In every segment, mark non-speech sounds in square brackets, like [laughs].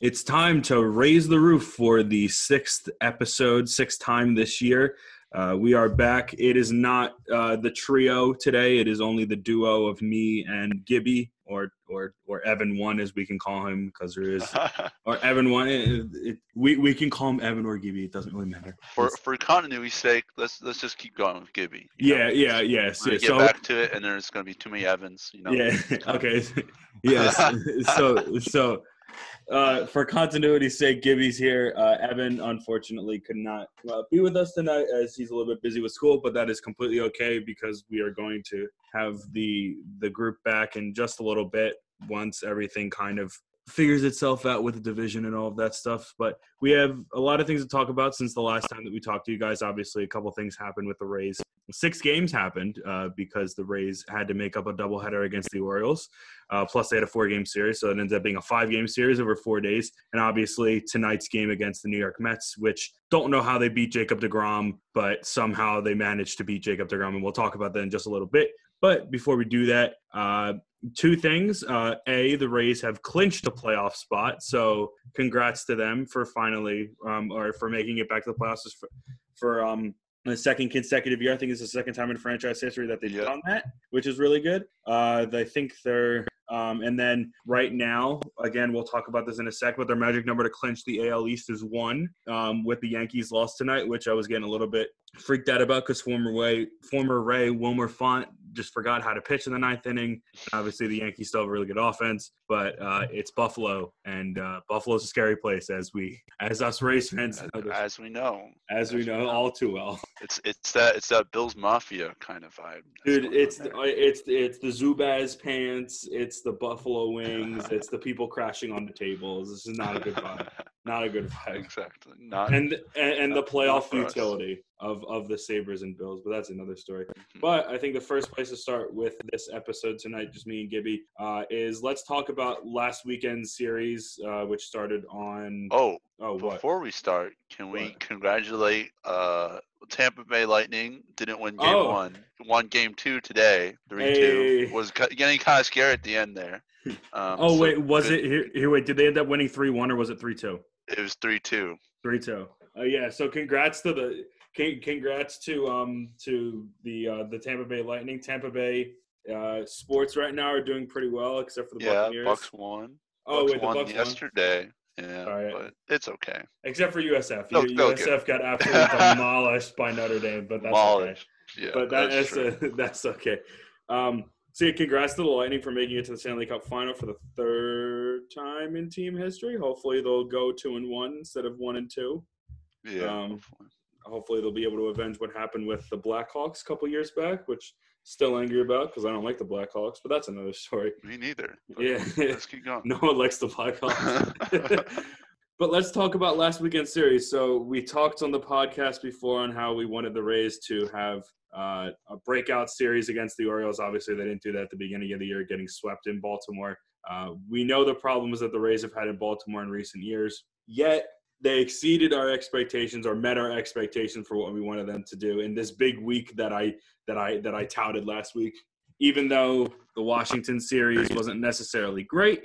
It's time to raise the roof for the sixth episode, sixth time this year. Uh, we are back. It is not uh, the trio today. It is only the duo of me and Gibby, or or or Evan One, as we can call him, because there is [laughs] or Evan One. It, it, we we can call him Evan or Gibby. It doesn't really matter. For It's- for continuity's sake, let's let's just keep going with Gibby. yeah, yeah, yes. Yeah. get So back to it, and there's gonna be too many Evans. You know. yeah. [laughs] okay. [laughs] yes. So so. Uh, for continuity's sake, Gibby's here. Uh, Evan, unfortunately, could not uh, be with us tonight as he's a little bit busy with school, but that is completely okay because we are going to have the the group back in just a little bit once everything kind of figures itself out with the division and all of that stuff. But we have a lot of things to talk about since the last time that we talked to you guys. Obviously, a couple things happened with the Rays. Six games happened uh, because the Rays had to make up a doubleheader against the Orioles. Uh, plus, they had a four-game series, so it ends up being a five-game series over four days. And obviously, tonight's game against the New York Mets, which don't know how they beat Jacob Degrom, but somehow they managed to beat Jacob Degrom, and we'll talk about that in just a little bit. But before we do that, uh, two things. Uh, a, the Rays have clinched a playoff spot, so congrats to them for finally um, or for making it back to the playoffs for, for um, the second consecutive year. I think it's the second time in franchise history that they've Yeah. done that, which is really good. Uh, I think they're um, and then right now, again, we'll talk about this in a sec, but their magic number to clinch the AL East is one. Um, with the Yankees lost tonight, which I was getting a little bit freaked out about because former Ray, former Ray Wilmer Font just forgot how to pitch in the ninth inning. Obviously, the Yankees still have a really good offense, but uh, it's Buffalo, and uh, Buffalo's a scary place, as we, as us Rays fans, know As we know, as we know all too well. it's it's that it's that Bills Mafia kind of vibe. that's Dude, it's the, it's it's the Zubaz pants, it's the buffalo wings, it's the people crashing on the tables. This is not a good [laughs] vibe. Not a good [laughs] vibe. exactly not. And and, and the playoff futility of of the Sabres and Bills, but that's another story. Mhm. But I think the first place to start with this episode tonight, just me and Gibby, uh, is let's talk about last weekend's series, uh, which started on. oh, oh, what? before we start, can we What? congratulate uh, Tampa Bay Lightning? Didn't win game Oh. one. Won game two today. Three Hey. two. Was getting kind of scary at the end there. [laughs] Um, Oh so wait, was good- it here, here? Wait, did they end up winning three one or was it three two? It was three two. Three two. Uh, yeah. So congrats to the con- congrats to um to the uh, the Tampa Bay Lightning. Tampa Bay uh, sports right now are doing pretty well, except for the Yeah, Buccaneers. Bucks won. oh Bucks wait, the won Bucks won. yesterday. Yeah, Alright. but it's okay. Except for USF. They'll USF got [laughs] absolutely demolished by Notre Dame, but that's okay. Demolished. Yeah, But that, that's that's uh, [laughs] that's okay. Um, so yeah, congrats to the Lightning for making it to the Stanley Cup final for the third time in team history. Hopefully they'll go two and one instead of one and two. yeah. um, hopefully. hopefully they'll be able to avenge what happened with the Blackhawks a couple years back, which still angry about because I don't like the Blackhawks, but that's another story. Me neither. Yeah. Let's keep going. [laughs] No one likes the Blackhawks. [laughs] but let's talk about last weekend's series. So we talked on the podcast before on how we wanted the Rays to have uh, a breakout series against the Orioles. Obviously, they didn't do that at the beginning of the year, getting swept in Baltimore. Uh, we know the problems that the Rays have had in Baltimore in recent years. Yet they exceeded our expectations or met our expectations for what we wanted them to do in this big week that I that I that I touted last week. Even though the Washington series wasn't necessarily great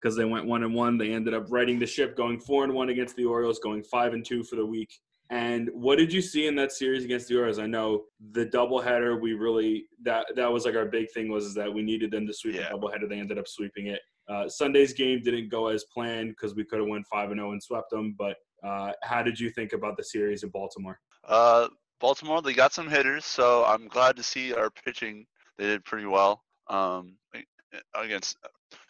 because they went one and one, they ended up righting the ship, going four and one against the Orioles, going five and two for the week. And what did you see in that series against the Orioles? I know the doubleheader. We really that that was like our big thing was is that we needed them to sweep Yeah. the doubleheader. They ended up sweeping it. Uh, Sunday's game didn't go as planned because we could have went five and zero and swept them. But uh, how did you think about the series in Baltimore? Uh, Baltimore, they got some hitters, so I'm glad to see our pitching. They did pretty well. Um, against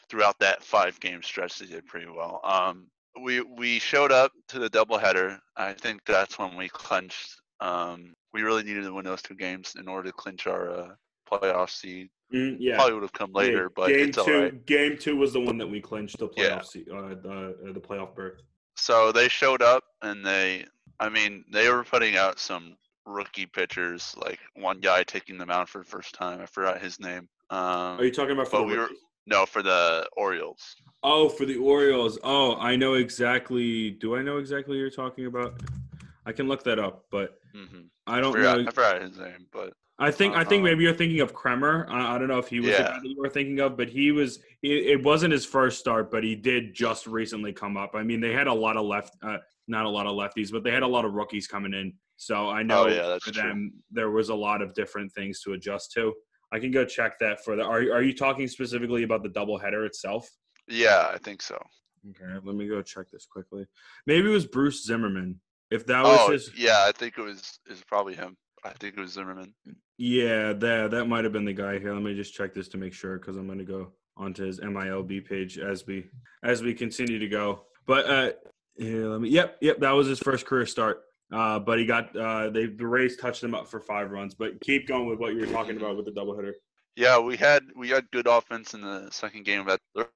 throughout that five game stretch, they did pretty well. Um, we we showed up to the doubleheader. I think that's when we clinched. Um, we really needed to win those two games in order to clinch our uh, playoff seed. Mm, yeah, Probably would have come later, Yeah, but game it's two. right. Game two was the one that we clinched the Yeah. playoff se- uh, the uh, the playoff berth. So they showed up and they, I mean, they were putting out some rookie pitchers, like one guy taking them out for the first time. I forgot his name. Um, Are you talking about for but the we were-? No, for the Orioles. Oh, for the Orioles. Oh, I know exactly. Do I know exactly what you're talking about? I can look that up, but hmm I I don't forgot, know. I forgot his name, but I think I think Uh-huh. maybe you're thinking of Kremer. I, I don't know if he was the guy that you were thinking of, but he was. It, it wasn't his first start, but he did just recently come up. I mean, they had a lot of left, uh, not a lot of lefties, but they had a lot of rookies coming in. So I know Oh, yeah, for true. them there was a lot of different things to adjust to. I can go check that for the. Are are you talking specifically about the doubleheader itself? Yeah, I think so. Okay, let me go check this quickly. Maybe it was Bruce Zimmermann. If that was Oh, his, yeah, I think it was is probably him. I think it was Zimmerman. Yeah, that that might have been the guy here. Let me just check this to make sure because I'm going to go onto his MILB page as we as we continue to go. But uh, here, let me. Yep, yep, that was his first career start. Uh, but he got uh, they the Rays touched him up for five runs. But keep going with what you were talking about with the doubleheader. Yeah, we had we had good offense in the second game. But the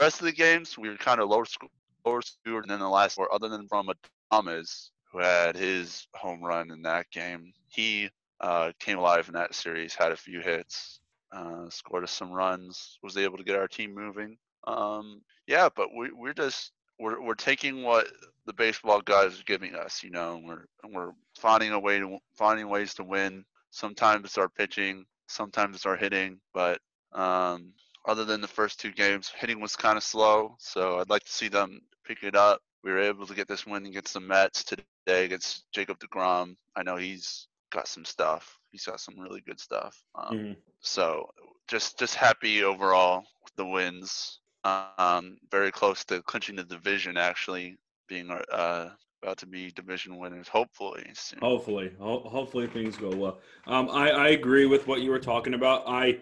rest of the games, we were kind of lower score, lower scored than the last four. Other than from Thomas, who had his home run in that game, he uh, came alive in that series. Had a few hits, uh, scored us some runs, was able to get our team moving. Um, yeah, but we, we're just we're we're taking what the baseball guys are giving us, you know, and we're and we're finding a way to finding ways to win. Sometimes it's our pitching, sometimes it's our hitting, but um, other than the first two games, hitting was kind of slow. So I'd like to see them pick it up. We were able to get this win against the Mets today against Jacob Degrom. I know he's got some stuff. He's got some really good stuff. Um, Mhm. so just just happy overall with the wins. Um, very close to clinching the division, actually being uh, about to be division winners, hopefully soon. Hopefully, ho- hopefully things go well. Um, I, I agree with what you were talking about. I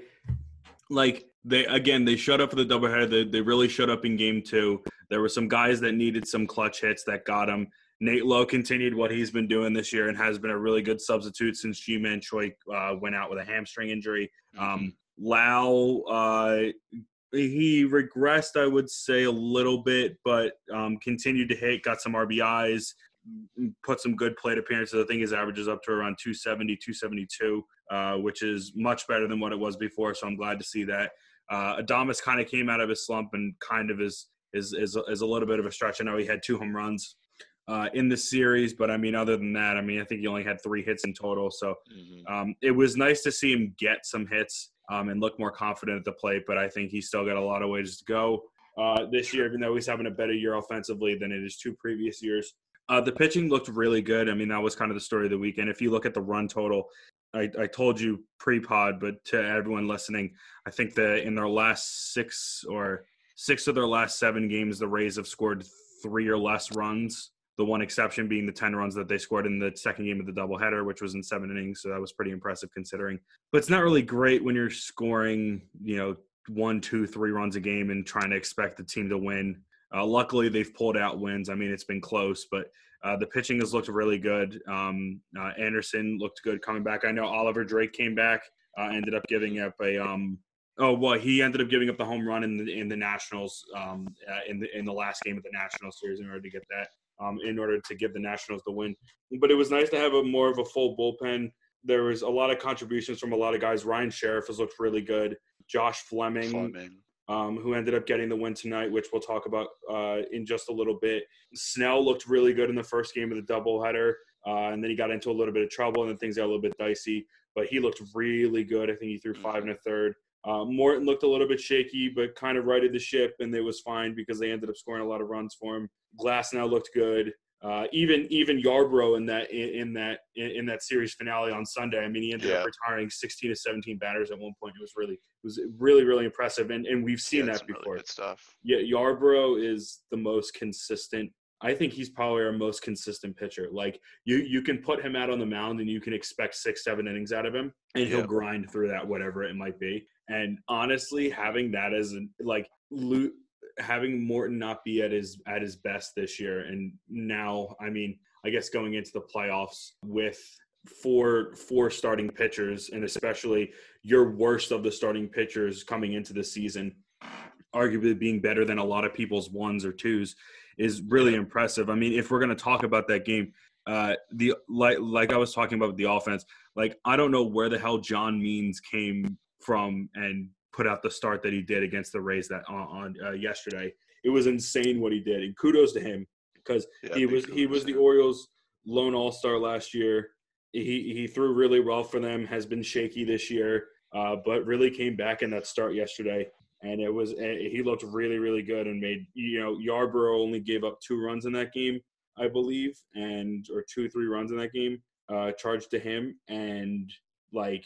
like they again they showed up for the doubleheader. They, they really showed up in game two. There were some guys that needed some clutch hits that got them. Nate Lowe continued what he's been doing this year and has been a really good substitute since Ji-Man Choi uh, went out with a hamstring injury. Um, Lowe, uh, he regressed, I would say, a little bit, but um, continued to hit, got some RBIs, put some good plate appearances. I think his average is up to around 270, 272, uh, which is much better than what it was before. So I'm glad to see that. Uh, Adames kind of came out of his slump and kind of is is is, is a little bit of a stretch. I know he had two home runs uh, in the series, but I mean, other than that, I mean, I think he only had three hits in total. So Mhm. um, it was nice to see him get some hits um, and look more confident at the plate, but I think he's still got a lot of ways to go uh, this year, even though he's having a better year offensively than it is two previous years. Uh, the pitching looked really good. I mean, that was kind of the story of the weekend. If you look at the run total, I, I told you pre-pod, but to everyone listening, I think that in their last six or six of their last seven games, the Rays have scored three or less runs. The one exception being the 10 runs that they scored in the second game of the doubleheader, which was in seven innings. So that was pretty impressive considering. But it's not really great when you're scoring, you know, one, two, three runs a game and trying to expect the team to win. Uh, luckily, they've pulled out wins. I mean, it's been close, but uh, the pitching has looked really good. Um, uh, Anderson looked good coming back. I know Oliver Drake came back, uh, ended up giving up a um, oh well, he ended up giving up the home run in the in the Nationals um, uh, in the in the last game of the National Series in order to get that um, in order to give the Nationals the win. But it was nice to have a more of a full bullpen. There was a lot of contributions from a lot of guys. Ryan Sherriff has looked really good. Josh Fleming, Fleming. um, who ended up getting the win tonight, which we'll talk about uh, in just a little bit. Snell looked really good in the first game of the doubleheader, uh, and then he got into a little bit of trouble, and then things got a little bit dicey. But he looked really good. I think he threw five and a third. Uh, Morton looked a little bit shaky, but kind of righted the ship, and it was fine because they ended up scoring a lot of runs for him. Glasnow looked good. Uh, even even Yarbrough in that in, in that in, in that series finale on Sunday. I mean, he ended up retiring 16 to 17 batters at one point. It was really it was really really impressive, and and we've seen had that really before. good stuff. Yeah, Yarbrough is the most consistent. I think he's probably our most consistent pitcher. Like you, you can put him out on the mound and you can expect six, seven innings out of him, and he'll Yeah. grind through that, whatever it might be. And honestly, having that as an like lo- having Morton not be at his at his best this year, and now, I mean, I guess going into the playoffs with four four starting pitchers, and especially your worst of the starting pitchers coming into the season, arguably being better than a lot of people's ones or twos, is really impressive. I mean, if we're going to talk about that game, uh, the like like I was talking about with the offense, like I don't know where the hell John Means came from and put out the start that he did against the Rays that on, on uh, yesterday. It was insane what he did, and kudos to him because Yeah, he was he was the. Orioles' lone All Star last year. he he threw really well for them. Has been shaky this year, uh, but really came back in that start yesterday, and it was he looked really really good and made you know Yarbrough only gave up two runs in that game, I believe, and or two three runs in that game, uh, charged to him, and like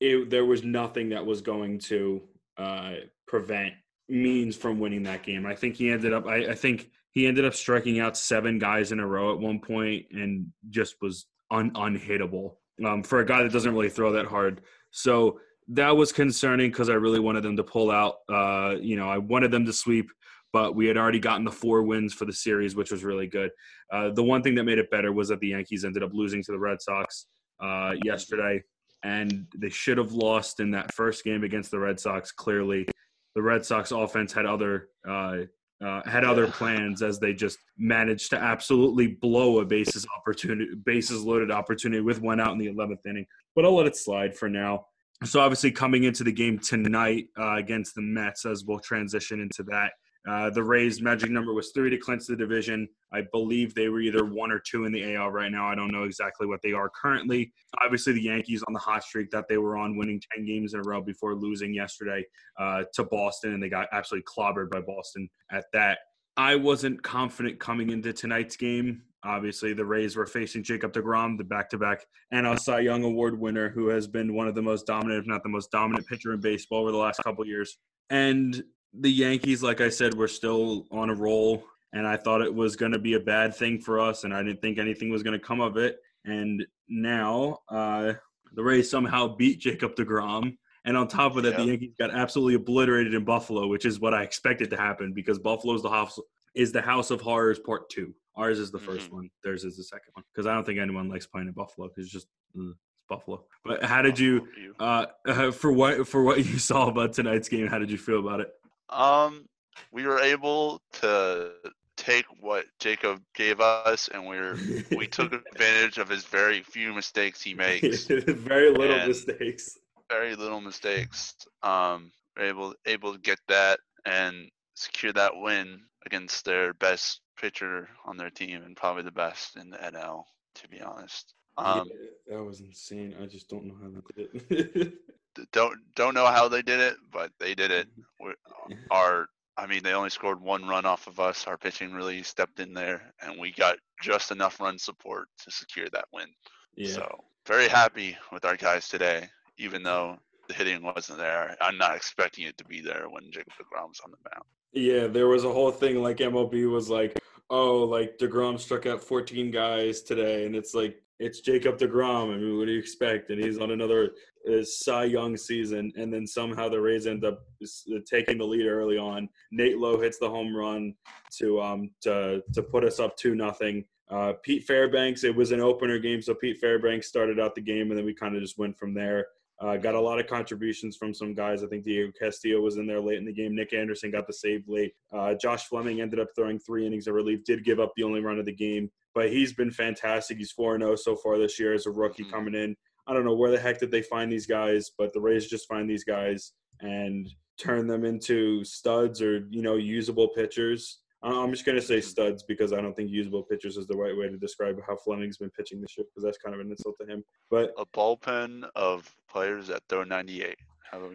it, there was nothing that was going to uh, prevent Means from winning that game. I think he ended up. I, I think he ended up striking out seven guys in a row at one point and just was un, unhittable um, for a guy that doesn't really throw that hard. So that was concerning because I really wanted them to pull out. Uh, you know, I wanted them to sweep, but we had already gotten the four wins for the series, which was really good. Uh, the one thing that made it better was that the Yankees ended up losing to the Red Sox uh, yesterday, and they should have lost in that first game against the Red Sox. Clearly, the Red Sox offense had other uh, uh, had other plans as they just managed to absolutely blow a bases opportunity, bases loaded opportunity with one out in the 11th inning. But I'll let it slide for now. So obviously, coming into the game tonight uh, against the Mets, as we'll transition into that. Uh, the Rays' magic number was three to clinch the division. I believe they were either one or two in the AL right now. I don't know exactly what they are currently. Obviously, the Yankees on the hot streak that they were on, winning 10 games in a row before losing yesterday uh, to Boston, and they got absolutely clobbered by Boston at that. I wasn't confident coming into tonight's game. Obviously, the Rays were facing Jacob DeGrom, the back-to-back NL Cy Young Award winner, who has been one of the most dominant, if not the most dominant pitcher in baseball over the last couple years. And the Yankees, like I said, were still on a roll, and I thought it was going to be a bad thing for us, and I didn't think anything was going to come of it. And now uh, the Rays somehow beat Jacob DeGrom. And on top of that, the Yankees got absolutely obliterated in Buffalo, which is what I expected to happen because Buffalo's the house is the House of Horrors Part Two. Ours is the 1st mm-hmm. one. Theirs is the second one because I don't think anyone likes playing in Buffalo because it's just mm, it's Buffalo. But how did you, uh, [laughs] for what for what you saw about tonight's game? How did you feel about it? Um, we were able to take what Jacob gave us, and we are we took advantage of his very few mistakes he makes. [laughs] very little mistakes. Very little mistakes. Um, we're able able to get that and secure that win against their best pitcher on their team and probably the best in the NL. To be honest. Um, yeah, that was insane. I just don't know how they did it. [laughs] don't don't know how they did it, but they did it. Mm-hmm. Our I mean, they only scored one run off of us. Our pitching really stepped in there, and we got just enough run support to secure that win. Yeah. So very happy with our guys today, even though the hitting wasn't there. I'm not expecting it to be there when Jacob Degrom was on the mound. Yeah, there was a whole thing like MLB was like, oh, like Degrom struck out 14 guys today, and it's like it's Jacob DeGrom. I mean, what do you expect? And he's on another uh, Cy Young season, and then somehow the Rays end up uh, taking the lead early on. Nate Lowe hits the home run to um to to put us up two nothing. Uh, Pete Fairbanks, it was an opener game, so Pete Fairbanks started out the game, and then we kind of just went from there. Uh, got a lot of contributions from some guys. I think Diego Castillo was in there late in the game. Nick Anderson got the save late. Uh, Josh Fleming ended up throwing three innings of relief, did give up the only run of the game, but he's been fantastic. He's 4 0 so far this year as a rookie mm-hmm. coming in. I don't know where the heck did they find these guys, but the Rays just find these guys and turn them into studs or, you know, usable pitchers. I'm just going to say studs because I don't think usable pitchers is the right way to describe how Fleming's been pitching this year because that's kind of an insult to him. But a bullpen of players that throw 98.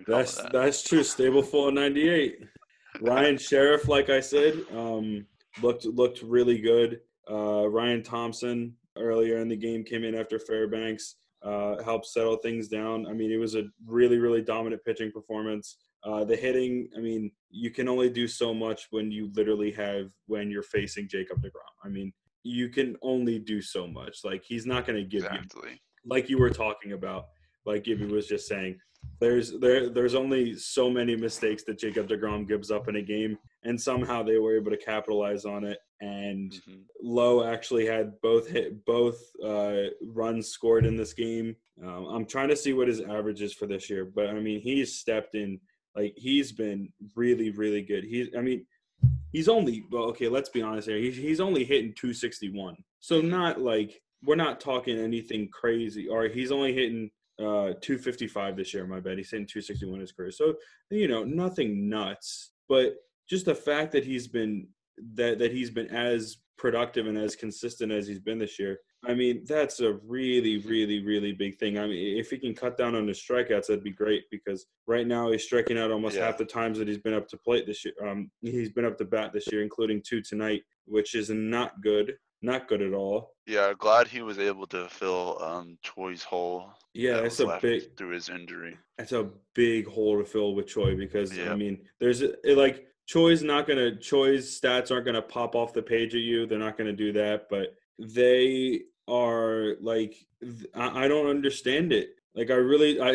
that's that? that's true. Stable full of 98. Ryan [laughs] Sherriff, like I said, um, looked looked really good. Uh, Ryan Thompson earlier in the game came in after Fairbanks, uh, helped settle things down. I mean, it was a really really dominant pitching performance. Uh, the hitting, I mean, you can only do so much when you literally have when you're facing Jacob Degrom. I mean, you can only do so much. Like he's not going to give exactly. you, like you were talking about, like Gibby was just saying. There's there there's only so many mistakes that Jacob Degrom gives up in a game, and somehow they were able to capitalize on it. And mm-hmm. Lowe actually had both hit both uh, runs scored in this game. Um, I'm trying to see what his average is for this year, but I mean he's stepped in like he's been really, really good. He's, I mean, he's only well, okay. Let's be honest here. He's he's only hitting 261, so not like we're not talking anything crazy. Or he's only hitting uh 255 this year. My bet he's hitting 261 his career. So you know, nothing nuts, but just the fact that he's been that that he's been as productive and as consistent as he's been this year. I mean, that's a really, really, really big thing. I mean, if he can cut down on his strikeouts, that'd be great because right now he's striking out almost Yeah. half the times that he's been up to plate this year. Um, he's been up to bat this year, including two tonight, which is not good. Not good at all. Yeah, glad he was able to fill um, Choi's hole. Yeah, that that's a big, through his injury. that's a big hole to fill with Choi because I mean, there's a, it, like Choi's not gonna Choi's stats aren't gonna pop off the page at you. They're not gonna do that, but they are like I, I don't understand it. Like I really I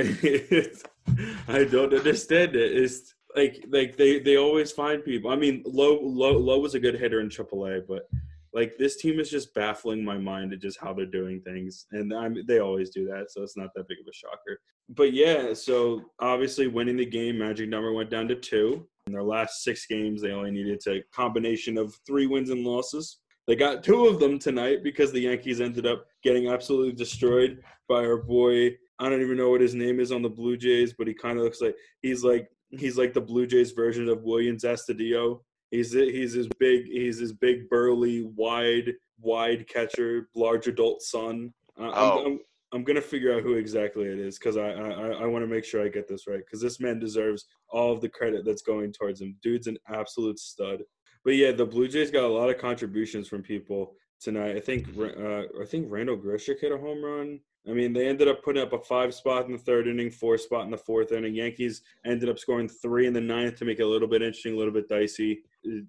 [laughs] I don't understand it. It's like like they they always find people. I mean, Lowe Lowe Lowe was a good hitter in AAA, but like this team is just baffling my mind at just how they're doing things, and I'm they always do that, so it's not that big of a shocker. But yeah, so obviously winning the game, magic number went down to two. In their last six games, they only needed a combination of three wins and losses. They got two of them tonight because the Yankees ended up getting absolutely destroyed by our boy. I don't even know what his name is on the Blue Jays, but he kind of looks like he's like he's like the Blue Jays version of Willians Astudillo. He's he's his big he's his big burly wide wide catcher large adult son. Uh, I'm, Oh. I'm I'm gonna figure out who exactly it is because I I, I want to make sure I get this right because this man deserves all of the credit that's going towards him. Dude's an absolute stud. But yeah, the Blue Jays got a lot of contributions from people tonight. I think uh, I think Randal Grichuk hit a home run. I mean, they ended up putting up a five spot in the third inning, four spot in the fourth inning. Yankees ended up scoring three in the ninth to make it a little bit interesting, a little bit dicey.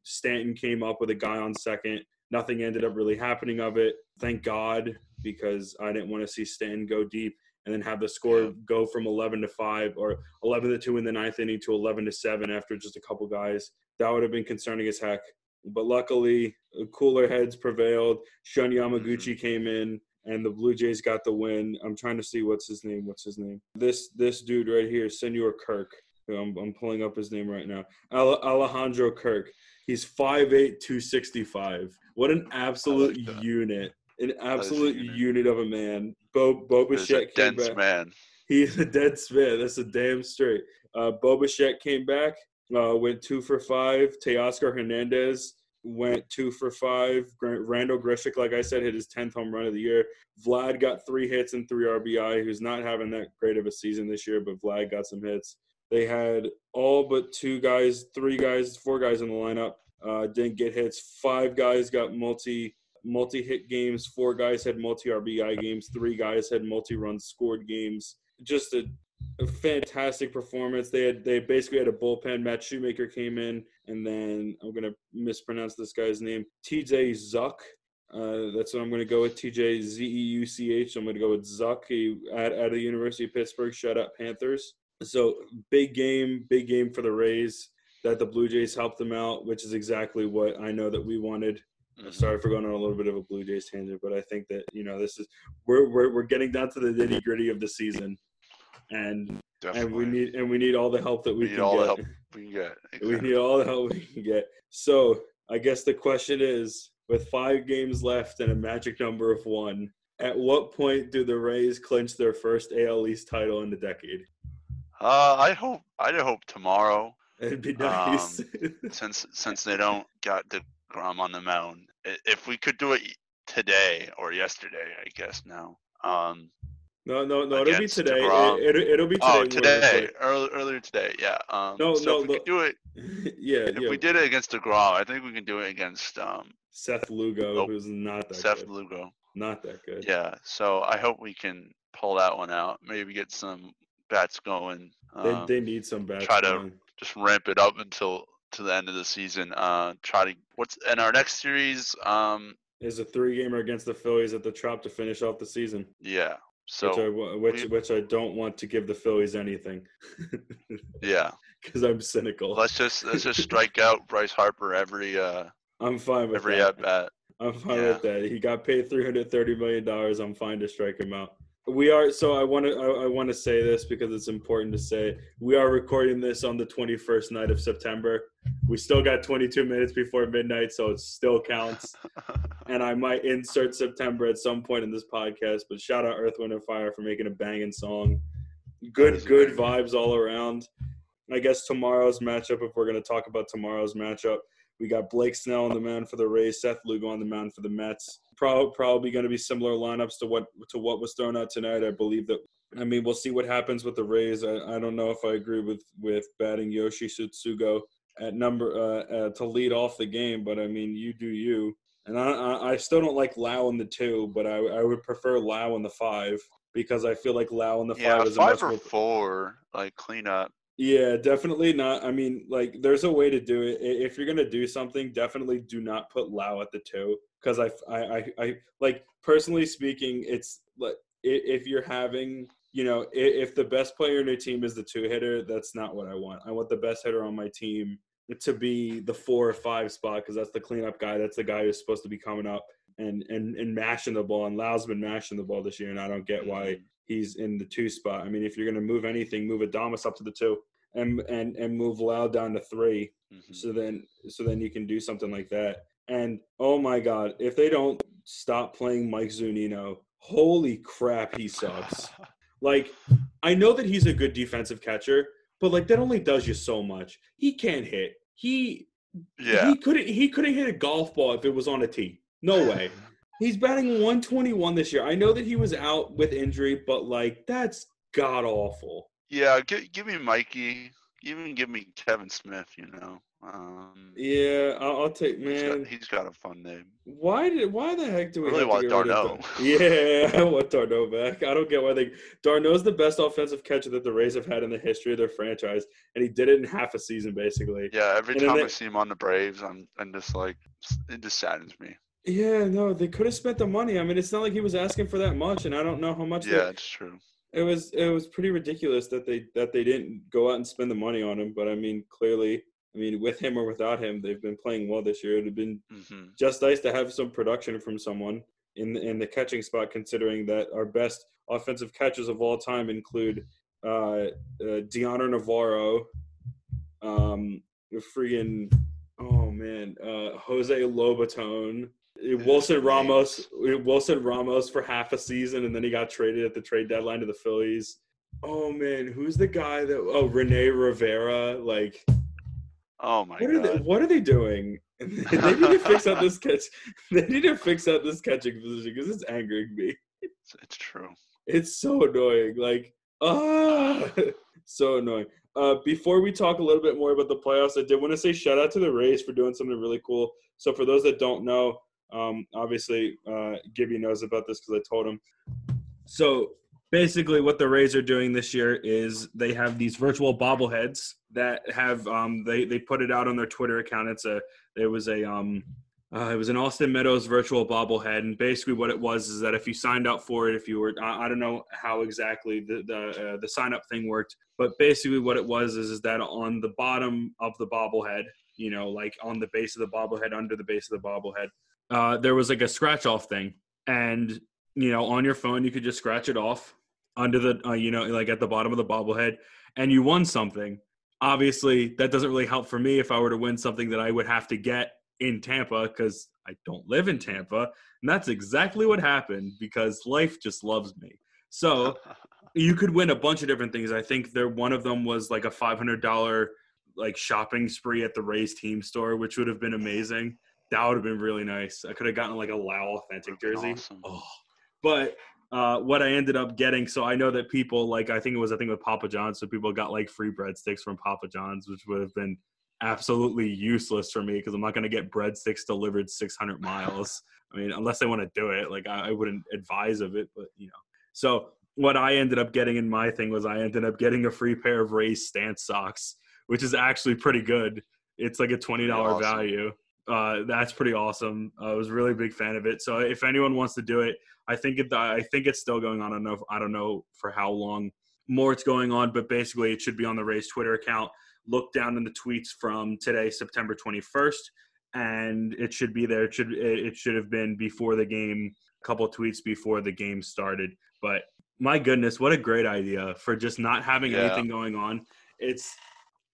Stanton came up with a guy on second. Nothing ended up really happening of it. Thank God, because I didn't want to see Stanton go deep and then have the score Yeah. go from 11 to 5 or 11 to 2 in the ninth inning to 11 to 7 after just a couple guys. That would have been concerning as heck. But luckily, uh, cooler heads prevailed. Shun Yamaguchi came in, and the Blue Jays got the win. I'm trying to see what's his name. What's his name? This this dude right here, Senor Kirk. I'm, I'm pulling up his name right now. Alejandro Kirk. He's 5'8", 265. What an absolute that. unit. An absolute unit. unit. of a man. Bo Bo a came dense back. man. He's a dead spit. That's a damn straight. Uh, Bo came back, uh, went two for five. Teoscar Hernandez went two for five. Randal Grichuk, like I said, hit his 10th home run of the year. Vlad got three hits and three RBI, who's not having that great of a season this year, but Vlad got some hits. They had all but two guys, three guys, four guys in the lineup uh, didn't get hits. Five guys got multi multi hit games. Four guys had multi RBI games. Three guys had multi runs scored games. Just a, a fantastic performance. They had they basically had a bullpen. Matt Shoemaker came in, and then I'm gonna mispronounce this guy's name. TJ Zuck. Uh, that's what I'm going to go with. TJ Z E U C H. I'm going to go with Zuck. He at, at the University of Pittsburgh. Shut up, Panthers. So big game, big game for the Rays. That the Blue Jays helped them out, which is exactly what I know that we wanted. Mhm. Sorry for going on a little bit of a Blue Jays tangent, but I think that you know this is we're we're, we're getting down to the nitty gritty of the season, and Definitely. and we need and we need all the help that we, We need can all get. the help [laughs] we can get. We need all the help we can get. So I guess the question is, with five games left and a magic number of one, at what point do the Rays clinch their first AL East title in the decade? Uh, I hope I'd hope tomorrow, It'd be nice. [laughs] since since they don't got Degrom on the mound. If we could do it today or yesterday, I guess now. Um, no, no, no. It'll be today. It, will it'll be today. oh, today, early, earlier today, yeah. Um, No, so no, [laughs] if we do it, yeah, if yeah. we did it against Degrom, I think we can do it against um, Seth Lugo, Nope. who's not that Seth good. Lugo. Not that good. Yeah, so I hope we can pull that one out. Maybe get some bats going. They, Um, they need some bats. try to- going. just ramp it up until to the end of the season. Uh, try to what's in our next series. Um, Is a three gamer against the Phillies at the Trop to finish off the season. yeah. which I So which we- which I don't want to give the Phillies anything [laughs] yeah, because I'm cynical. let's just let's just strike out Bryce Harper every uh I'm fine with every that. at bat. I'm fine Yeah. with that. He got paid 330 million dollars. I'm fine to strike him out. We are so I want to I, I want to say this because it's important to say we are recording this on the 21st night of September. We still got 22 minutes before midnight, so it still counts. [laughs] and I might insert September at some point in this podcast. But shout out Earth, Wind, and Fire for making a banging song. Good, good vibes all around. I guess tomorrow's matchup, if we're going to talk about tomorrow's matchup, we got Blake Snell on the mound for the Rays, Seth Lugo on the mound for the Mets. Probably probably going to be similar lineups to what to what was thrown out tonight. I believe that. I mean, we'll see what happens with the Rays. I, I don't know if I agree with with batting Yoshi Tsutsugo at number uh, uh, to lead off the game, but I mean, you do you. And I, I, still don't like Lowe in the two, but I, I would prefer Lowe in the five because I feel like Lowe in the Yeah, five is a five or four, like cleanup. yeah, definitely not. I mean, like, there's a way to do it. If you're gonna do something, definitely do not put Lowe at the two, because I, I, I, I, like personally speaking, it's like if you're having, you know, if the best player in your team is the two hitter, that's not what I want. I want the best hitter on my team to be the four or five spot, because that's the cleanup guy. That's the guy who's supposed to be coming up and and and mashing the ball. And Lowe's been mashing the ball this year, and I don't get why Mhm. he's in the two spot. I mean, if you're going to move anything, move Adames up to the two, and and and move Lowe down to three. Mhm. So then, so then you can do something like that. And oh my God, if they don't stop playing Mike Zunino, holy crap, he sucks. [laughs] like, I know that he's a good defensive catcher, but like that only does you so much. He can't hit. He yeah. he couldn't he couldn't hit a golf ball if it was on a tee. No way. [laughs] He's batting 121 this year. I know that he was out with injury, but like that's god awful. Yeah, give, give me Mikey. Even give me Kevin Smith. You know, um, Yeah, I'll, I'll take he's got, man. he's got a fun name. Why did why the heck do we I really want to get rid of d'Arnaud. Yeah, [laughs] I want d'Arnaud back. I don't get why they d'Arnaud's the best offensive catcher that the Rays have had in the history of their franchise, and he did it in half a season basically. Yeah, every And time I see him on the Braves, I'm I'm just like, it just saddens me. Yeah, no, they could have spent the money. I mean, it's not like he was asking for that much, and I don't know how much. they- Yeah, it's true. it was it was pretty ridiculous that they that they didn't go out and spend the money on him. But I mean, clearly, I mean, with him or without him, they've been playing well this year. It'd have been hmm just nice to have some production from someone in the, in the catching spot, considering that our best offensive catchers of all time include uh, uh Navarro, um, friggin' oh man, uh, Jose Lobaton. uh, Wilson. Ramos, Wilson Ramos for half a season, and then he got traded at the trade deadline to the Phillies. Oh man, who's the guy that? Oh, Rene Rivera. Like, Oh my what are they? god. What are they doing? [laughs] they need to fix out this catch. [laughs] They need to fix out this catching position because it's angering me. It's, it's true. It's so annoying. Like, ah, [sighs] [laughs] so annoying. Uh, before we talk a little bit more about the playoffs, I did want to say shout out to the Rays for doing something really cool. So for those that don't know, um, obviously uh, Gibby knows about this because I told him. So basically, what the Rays are doing this year is they have these virtual bobbleheads that have um, they they put it out on their Twitter account. It's a there was a um, uh, it was an Austin Meadows virtual bobblehead, and basically what it was is that if you signed up for it, if you were, I, I don't know how exactly the the, uh, the sign up thing worked, but basically what it was is, is that on the bottom of the bobblehead, you know, like on the base of the bobblehead, under the base of the bobblehead, uh, there was like a scratch off thing, and you know, on your phone you could just scratch it off under the, uh, you know, like at the bottom of the bobblehead, and you won something. Obviously, that doesn't really help for me if I were to win something that I would have to get in Tampa because I don't live in Tampa. And that's exactly what happened because life just loves me. So [laughs] you could win a bunch of different things. I think there one of them was like a five hundred dollar like shopping spree at the Rays team store, which would have been amazing. That would have been really nice. I could have gotten like a Lowe authentic jersey. awesome. Oh, but uh, what I ended up getting, so I know that people like I think it was a thing with Papa John's, so people got like free breadsticks from Papa John's, which would have been absolutely useless for me because I'm not going to get breadsticks delivered 600 miles. I mean, unless they want to do it, like I, I wouldn't advise of it, but you know. So what I ended up getting in my thing was I ended up getting a free pair of Rays stance socks, which is actually pretty good. It's like a twenty dollar awesome. value. Uh, that's pretty awesome. I was a really big fan of it. So if anyone wants to do it, I think it. I think it's still going on. I don't know. If, I don't know for how long more it's going on, but basically it should be on the Rays Twitter account. Look down in the tweets from today, September twenty first, and it should be there. It should it should have been before the game. A couple tweets before the game started. But my goodness, what a great idea for just not having Yeah. anything going on. It's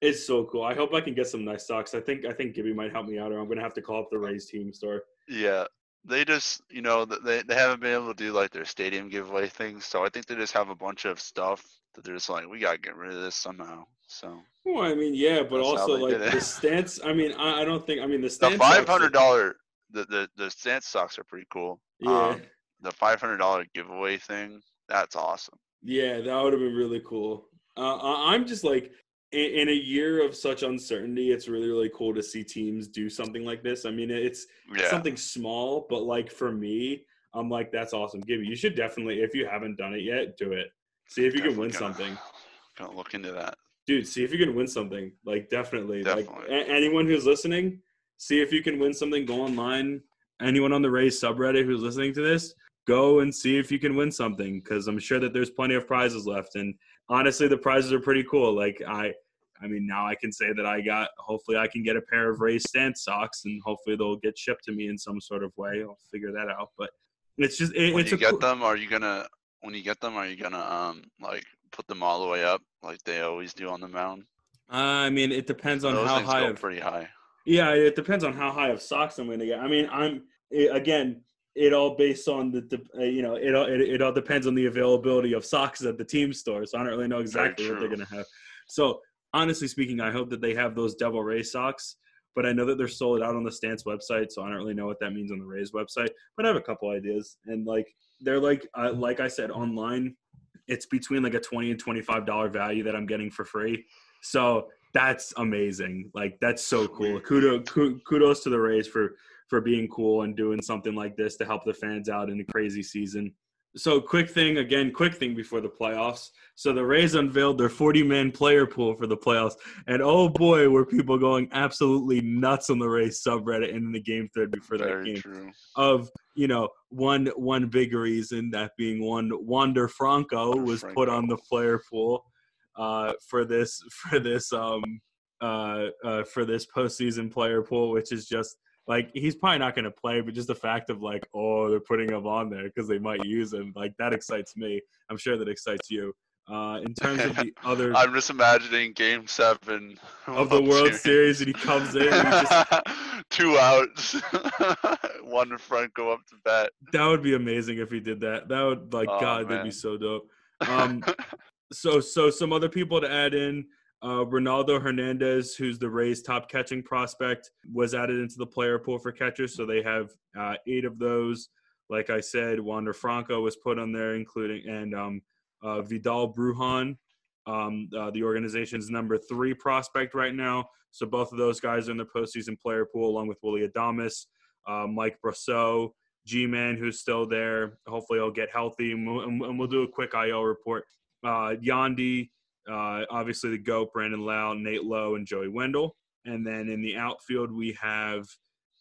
it's so cool. I hope I can get some nice socks. I think I think Gibby might help me out, or I'm gonna have to call up the Rays team store. Yeah, they just you know they they haven't been able to do like their stadium giveaway things, so I think they just have a bunch of stuff that they're just like we gotta get rid of this somehow. So Well, I mean, yeah, but also like the stance. I mean, I, I don't think. I mean, the the stance. five socks- hundred dollar the, the the stance socks are pretty cool. Yeah. Um, the five hundred dollar giveaway thing. That's awesome. Yeah, that would have been really cool. Uh, I- I'm just like, in, in a year of such uncertainty, it's really, really cool to see teams do something like this. I mean, it's Yeah. something small, but like for me, I'm like, that's awesome. Gibby, you should definitely, if you haven't done it yet, do it. See if you can win gonna- something. Gonna look into that. Dude, see if you can win something. Like, definitely. Like, Definitely. a- anyone who's listening, see if you can win something. Go online. Anyone on the Rays subreddit who's listening to this, go and see if you can win something because I'm sure that there's plenty of prizes left. And honestly, the prizes are pretty cool. Like, I. I mean, now I can say that I got. Hopefully, I can get a pair of Rays stance socks, and hopefully they'll get shipped to me in some sort of way. I'll figure that out. But it's just it, When it's you get cool- them, are you gonna when you get them, are you gonna um like put them all the way up like they always do on the mound? I mean, it depends on Those how high go of pretty high. Yeah, it depends on how high of socks I'm going to get. I mean, I'm again, it all based on the, the uh, you know, it all it, it all depends on the availability of socks at the team store. So I don't really know exactly what they're going to have. So honestly speaking, I hope that they have those Devil Ray socks. But I know that they're sold out on the Stance website, so I don't really know what that means on the Rays website. But I have a couple ideas, and like they're like uh, like I said online, it's between like a twenty and twenty five dollar value that I'm getting for free. So that's amazing. Like that's so cool. Kudos, kudos to the Rays for for being cool and doing something like this to help the fans out in a crazy season. So quick thing again, quick thing before the playoffs. So the Rays unveiled their 40 man player pool for the playoffs, and oh boy, were people going absolutely nuts on the Rays subreddit and in the game thread before that Very game true. of you know one one big reason that being one Wander Franco was put on the player pool uh, for this [laughs] for this um uh, uh for this postseason player pool, which is just like he's probably not going to play, but just the fact of like oh they're putting him on there because they might use him like that excites me. I'm sure that excites you. Uh, in terms of the [laughs] other I'm just imagining Game Seven of the [laughs] World Series, and he comes in, and he just [laughs] two outs, one in front go up to bat. that would be amazing if he did that. That would like Oh, God, that'd be so dope. Um, so so some other people to add in uh, ronaldo hernandez who's the rays top catching prospect was added into the player pool for catchers so they have uh, eight of those. Like i said wander franco was put on there including and um, uh, vidal brujan um, uh, the organization's number three prospect right now. So both of those guys are in the postseason player pool along with willy adames uh, mike Brosseau, ji-man who's still there. Hopefully he'll get healthy and we'll, and we'll do a quick il report. Uh, Yandy, uh, obviously the GOAT, Brandon Lowe, Nate Lowe, and Joey Wendle. And then in the outfield, we have,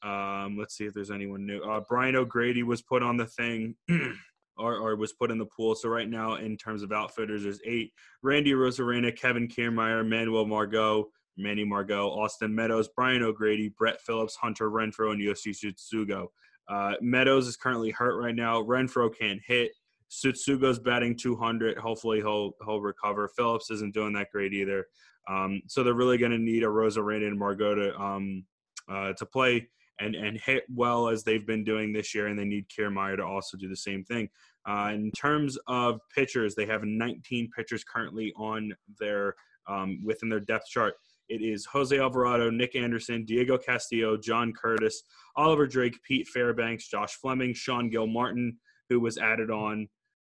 um, let's see if there's anyone new. Uh, Brian O'Grady was put on the thing [clears throat] or, or was put in the pool. So right now, in terms of outfitters, there's eight Randy Arozarena, Kevin Kiermaier, Manuel Margot, Manny Margot, Austin Meadows, Brian O'Grady, Brett Phillips, Hunter Renfroe, and Yoshi Tsutsugo. Uh, Meadows is currently hurt right now. Renfroe can't hit. Tsutsugo's batting 200. Hopefully he'll he'll recover. Phillips isn't doing that great either. Um, so they're really going to need a Arozarena and Margot to um, uh, to play and and hit well as they've been doing this year, and they need Kiermaier to also do the same thing. Uh, in terms of pitchers, they have 19 pitchers currently on their um, within their depth chart. It is Jose Alvarado, Nick Anderson, Diego Castillo, John Curtiss, Oliver Drake, Pete Fairbanks, Josh Fleming, Sean Gilmartin, who was added on,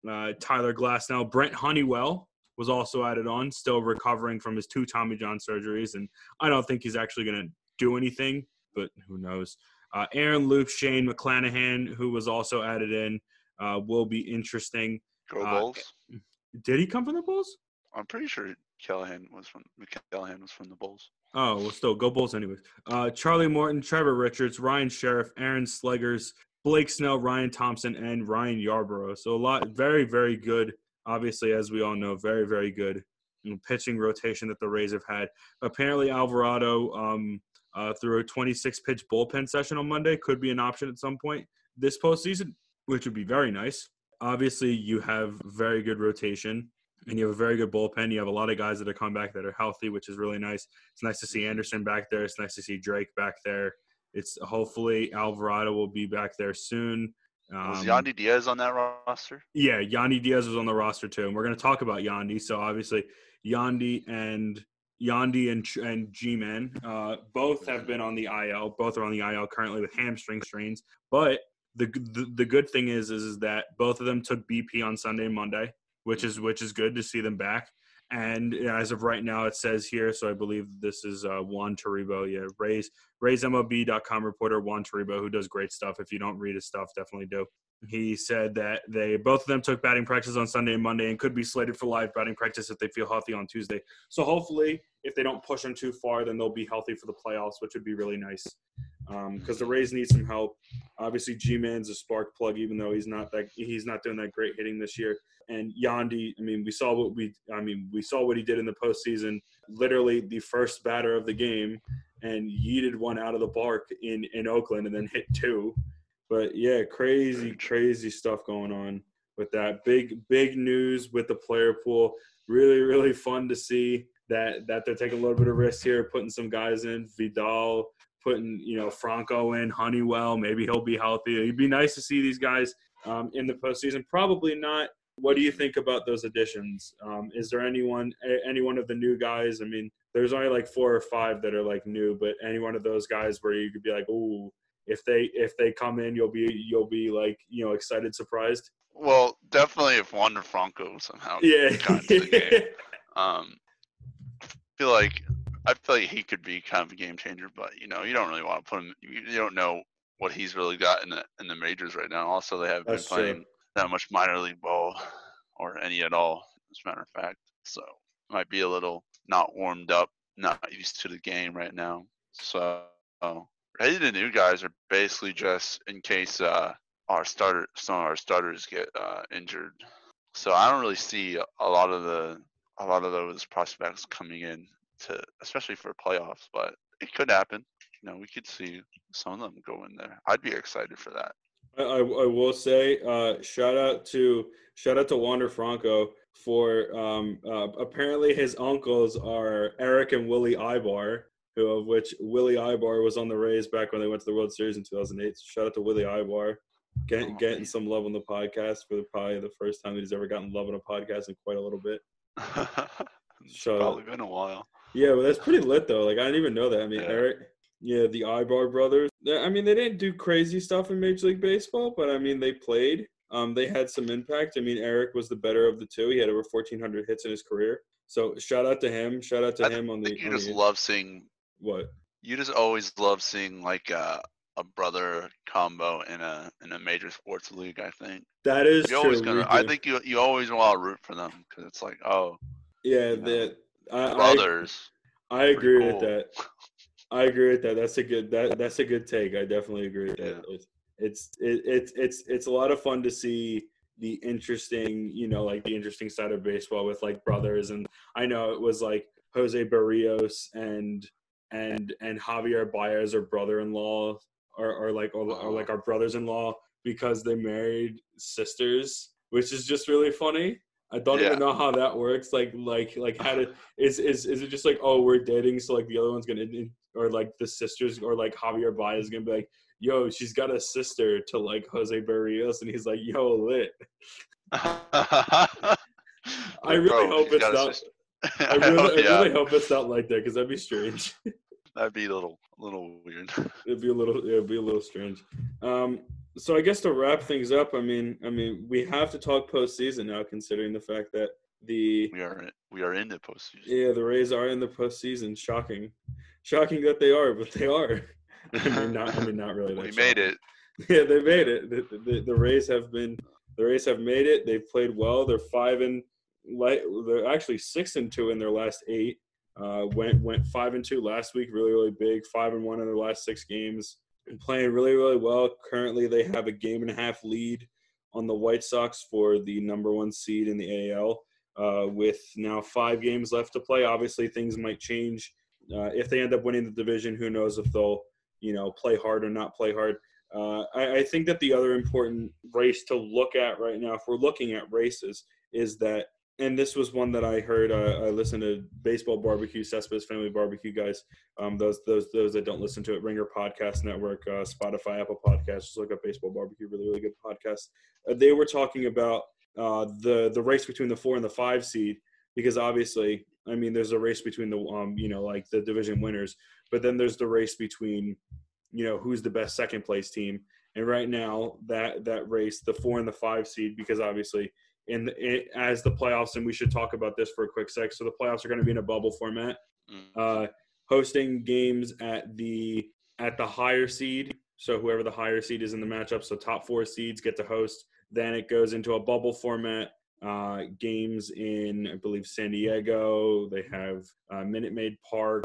uh, Tyler Glasnow, Brent Honeywell was also added on, still recovering from his two Tommy John surgeries, and I don't think he's actually going to do anything, but who knows? Uh, Aaron Loup, Shane McClanahan, who was also added in, uh, will be interesting. Go Uh, Bulls. Did he come from the Bulls? I'm pretty sure Callahan was from Callahan was from the Bulls. Oh, well, still go Bulls, anyways. Uh, Charlie Morton, Trevor Richards, Ryan Sherriff, Aaron Slegers, Blake Snell, Ryan Thompson, and Ryan Yarbrough. So a lot, very, very good. Obviously, as we all know, very, very good pitching rotation that the Rays have had. Apparently, Alvarado um, uh, through a 26 pitch bullpen session on Monday could be an option at some point this postseason, which would be very nice. Obviously, you have very good rotation and you have a very good bullpen. You have a lot of guys that have come back that are healthy, which is really nice. It's nice to see Anderson back there. It's nice to see Drake back there. It's hopefully Alvarado will be back there soon. Was Um, Yandy Diaz on that roster? yeah, Yandy Diaz was on the roster too, and we're going to talk about Yandy. So obviously, Yandy and Yandy and and Ji-Man uh, both have been on the IL. Both are on the IL currently with hamstring strains. But the, the the good thing is, is is that both of them took BP on Sunday and Monday, which is which is good to see them back. And as of right now, it says here, so I believe this is uh, Juan Toribio. Yeah, Rays, RaysMLB.com reporter Juan Toribio, who does great stuff. If you don't read his stuff, definitely do. He said that they both of them took batting practice on Sunday and Monday and could be slated for live batting practice if they feel healthy on Tuesday. So hopefully, if they don't push them too far, then they'll be healthy for the playoffs, which would be really nice. Because um, the Rays need some help. Obviously, Ji-Man's a spark plug, even though he's not that he's not doing that great hitting this year. And Yandy, I mean, we saw what we I mean we saw what he did in the postseason. Literally, the first batter of the game, and yeeted one out of the park in in Oakland, and then hit two. But yeah, crazy, crazy stuff going on with that. Big, big news with the player pool. Really, really fun to see that that they're taking a little bit of risk here, putting some guys in. Vidal, putting you know Franco in, Honeywell. Maybe he'll be healthy. It'd be nice to see these guys um, in the postseason. Probably not. What do you think about those additions? Um, is there anyone, any one of the new guys? I mean, there's only like four or five that are like new, but any one of those guys where you could be like, oh, if they if they come in, you'll be you'll be like you know excited, surprised. Well, definitely if Wander Franco somehow yeah got into the game. [laughs] Um, I feel like I feel like he could be kind of a game changer, but you know you don't really want to put him. You, don't know what he's really got in the in the majors right now. Also, they haven't That's been playing true. that much minor league ball or any at all, as a matter of fact. So might be a little not warmed up, not used to the game right now. So of the new guys are basically just in case uh, our starter, some of our starters get uh, injured. So I don't really see a lot of the a lot of those prospects coming in to, especially for playoffs. But it could happen. You know, we could see some of them go in there. I'd be excited for that. I, I will say, uh, shout out to shout out to Wander Franco for um, uh, apparently his uncles are Erick and Willy Aybar, who of which Willy Aybar was on the Rays back when they went to the World Series in 2008. So shout out to Willy Aybar, getting, oh, getting some love on the podcast for the, probably the first time that he's ever gotten love on a podcast in quite a little bit. [laughs] so, probably been a while. Yeah, well, that's pretty lit though. Like I didn't even know that. I mean, yeah. Erick, yeah, the Aybar brothers. I mean, they didn't do crazy stuff in Major League Baseball, but I mean, they played. Um, they had some impact. I mean, Eric was the better of the two. He had over 1,400 hits in his career. So shout out to him. Shout out to I him on the. You on just the, love seeing what you just always love seeing like a, a brother combo in a in a major sports league. I think that is you always gonna. I think you you always want to root for them because it's like oh yeah the know, brothers. I, I agree cool. with that. I agree with that. That's a good that that's a good take. I definitely agree with that. It's it's it, it's it's it's a lot of fun to see the interesting, you know, like the interesting side of baseball with like brothers. And I know it was like Jose Berrios and and and Javier Baez are brother-in-law or, or like or, or like our brothers-in-law because they married sisters, which is just really funny. I don't yeah. even know how that works. Like, like, like, how to is is is it just like, oh, we're dating, so like the other one's gonna, or like the sisters, or like Javier Baez is gonna be like, yo, she's got a sister to like Jose Berrios, and he's like, yo, lit. [laughs] I really Bro, hope it's not. I really, [laughs] yeah. I really hope it's not like that because that'd be strange. that'd be a little, a little weird. it'd be a little, it'd be a little strange. Um, so I guess to wrap things up, I mean, I mean, we have to talk postseason now, considering the fact that the we are we are in the postseason. Yeah, the Rays are in the postseason. Shocking, shocking that they are, but they are. [laughs] I mean, not, I mean, not really. we made it. [laughs] Yeah, they made it. The, the, the Rays have been the Rays have made it. They've played well. They're five and light. they're actually six and two in their last eight. Uh, went went five and two last week, really really big. Five and one in their last six games. Been playing really really well. Currently, they have a game and a half lead on the White Sox for the number one seed in the AL. Uh, with now five games left to play, obviously things might change. Uh, if they end up winning the division, who knows if they'll you know play hard or not play hard. Uh, I, I, think that the other important race to look at right now, if we're looking at races, is that and this was one that I heard. Uh, I listened to Baseball Barbecue, Cespedes Family Barbecue guys. Um, those those those that don't listen to it, Ringer Podcast Network, uh, Spotify, Apple Podcasts. Just look up Baseball Barbecue. Really really good podcast. Uh, they were talking about uh, the the race between the four and the five seed because obviously, I mean, there's a race between the um you know like the division winners, but then there's the race between you know who's the best second place team And right now, that that race, the four and the five seed, because obviously, in as the playoffs, and we should talk about this for a quick sec. So the playoffs are going to be in a bubble format, Mm. uh, hosting games at the at the higher seed. So whoever the higher seed is in the matchup, so top four seeds get to host. Then it goes into a bubble format. Uh, games in, I believe, San Diego. They have uh, Minute Maid Park.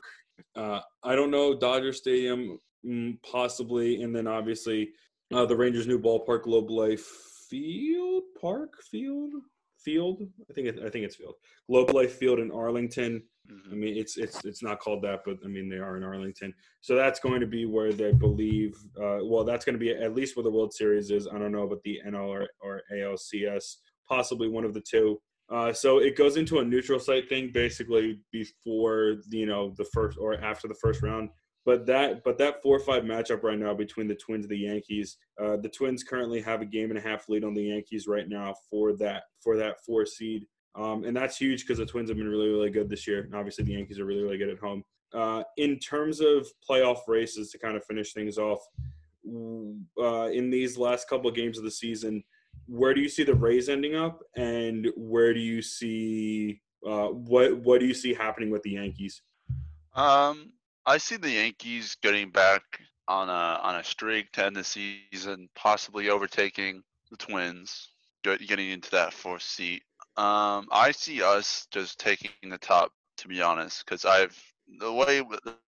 Uh, I don't know Dodger Stadium, mm, possibly, and then obviously uh, the Rangers' new ballpark, Globe Life Field Park Field Field. I think it, I think it's Field Globe Life Field in Arlington. I Mhm. mean, it's it's it's not called that, but I mean they are in Arlington. So that's going to be where they believe. Uh, well, that's going to be at least where the World Series is. I don't know about the NL or, or ALCS, possibly one of the two. Uh, so it goes into a neutral site thing basically before you know the first or after the first round. But that but that four or five matchup right now between the Twins and the Yankees, uh, the Twins currently have a game and a half lead on the Yankees right now for that for that four seed. Um, and that's huge because the Twins have been really, really good this year. And obviously, the Yankees are really, really good at home. Uh, in terms of playoff races, to kind of finish things off, uh, in these last couple of games of the season, where do you see the Rays ending up, and where do you see uh, what what do you see happening with the Yankees? Um, I see the Yankees getting back on a on a streak to end the season, possibly overtaking the Twins, getting into that fourth seat. Um, I see us just taking the top, to be honest, because I've the way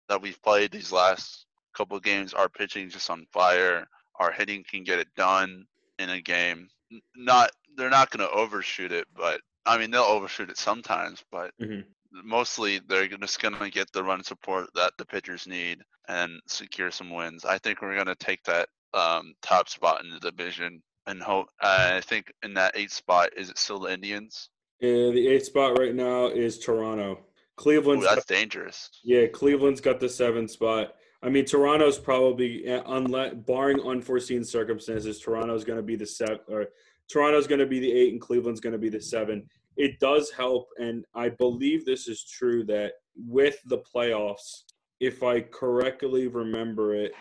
that we've played these last couple games, our pitching just on fire. Our hitting can get it done in a game. Not they're not going to overshoot it, but I mean they'll overshoot it sometimes, but Mhm. Mostly they're just going to get the run support that the pitchers need and secure some wins. I think we're going to take that um, top spot in the division and hope. Uh, I think in that eighth spot, is it still the Indians? Uh, the eighth spot right now is Toronto. Ooh, Cleveland's that's dangerous. Yeah, Cleveland's got the seventh spot. I mean, Toronto's probably, unless barring unforeseen circumstances, Toronto's going to be the seven, or Toronto's going to be the eight, and Cleveland's going to be the seven. It does help, and I believe this is true that with the playoffs, if I correctly remember it,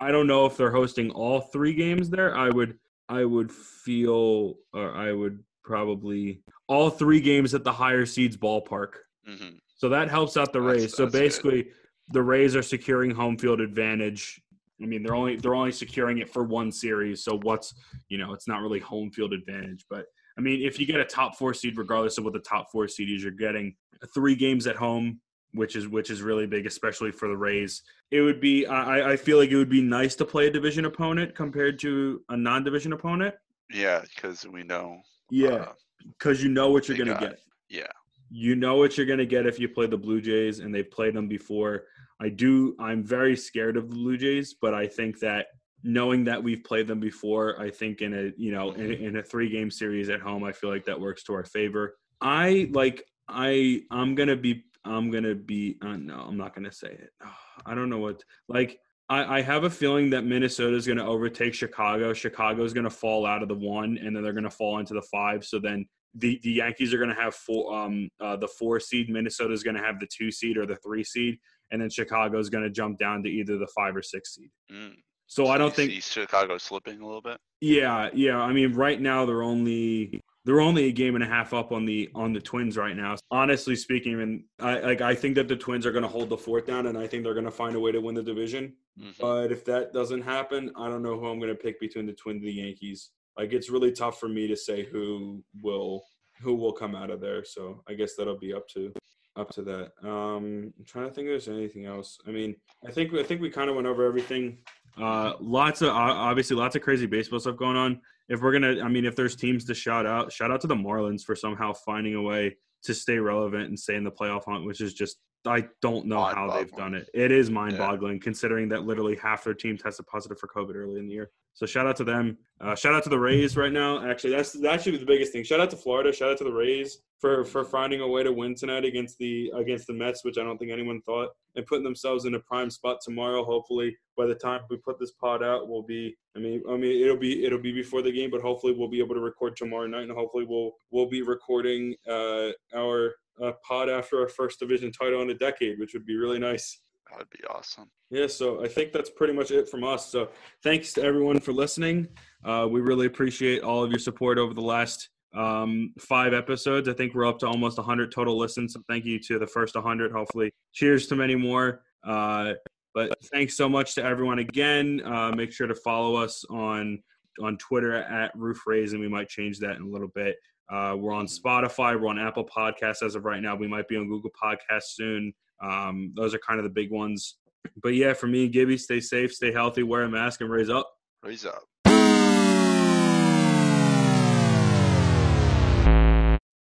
I don't know if they're hosting all three games there. I would, I would feel, or I would probably all three games at the higher seeds ballpark. hmm So that helps out the That's- Rays. so that's good. basically, the Rays are securing home field advantage. I mean, they're only they're only securing it for one series. So what's you know, it's not really home field advantage. But I mean, if you get a top four seed, regardless of what the top four seed is, you're getting three games at home, which is which is really big, especially for the Rays. It would be I, I feel like it would be nice to play a division opponent compared to a non-division opponent. Yeah, because we know. Yeah, uh, because you know what you're gonna got- get. yeah. you know what you're going to get if you play the Blue Jays, and they've played them before. I do. I'm very scared of the Blue Jays, but I think that knowing that we've played them before, I think in a you know in, in a three game series at home, I feel like that works to our favor. I like. I I'm gonna be. I'm gonna be. Uh, no, I'm not gonna say it. [sighs] I don't know what. Like I, I have a feeling that Minnesota is going to overtake Chicago. Chicago is going to fall out of the one, and then they're going to fall into the five. So then the, the Yankees are going to have four, um, uh, the four seed. Minnesota is going to have the two seed or the three seed, and then Chicago is going to jump down to either the five or six seed. Mm. So I don't think. Chicago slipping a little bit. Yeah, yeah. I mean, right now they're only they're only a game and a half up on the on the Twins right now. Honestly speaking, and I like I think that the Twins are going to hold the fourth down, and I think they're going to find a way to win the division. Mhm. But if that doesn't happen, I don't know who I'm going to pick between the Twins and the Yankees. Like it's really tough for me to say who will who will come out of there. So I guess that'll be up to up to that. Um, I'm trying to think if there's anything else. I mean, I think I think we kind of went over everything. Uh, lots of obviously lots of crazy baseball stuff going on. If we're gonna, I mean, if there's teams to shout out, shout out to the Marlins for somehow finding a way to stay relevant and stay in the playoff hunt, which is just I don't know how they've done it. It is mind-boggling considering that literally half their team tested positive for COVID early in the year. So shout out to them. Uh, shout out to the Rays right now. Actually, that's that should be the biggest thing. Shout out to Florida. Shout out to the Rays for for finding a way to win tonight against the against the Mets, which I don't think anyone thought, and putting themselves in a prime spot tomorrow. Hopefully, by the time we put this pod out, we'll be. I mean, I mean, it'll be it'll be before the game, but hopefully we'll be able to record tomorrow night, and hopefully we'll we'll be recording uh, our uh, pod after our first division title in a decade, which would be really nice. That would be awesome. Yeah, so I think that's pretty much it from us. So thanks to everyone for listening. Uh, we really appreciate all of your support over the last um, five episodes. I think we're up to almost 100 total listens. So thank you to the first 100. Hopefully, cheers to many more. Uh, but thanks so much to everyone again. Uh, make sure to follow us on on Twitter at Roof Raising. We might change that in a little bit. Uh, we're on Spotify. We're on Apple Podcasts as of right now. We might be on Google Podcasts soon. Um, those are kind of the big ones. But yeah, for me, and Gibby, stay safe, stay healthy, wear a mask, and Rays up. Rays up.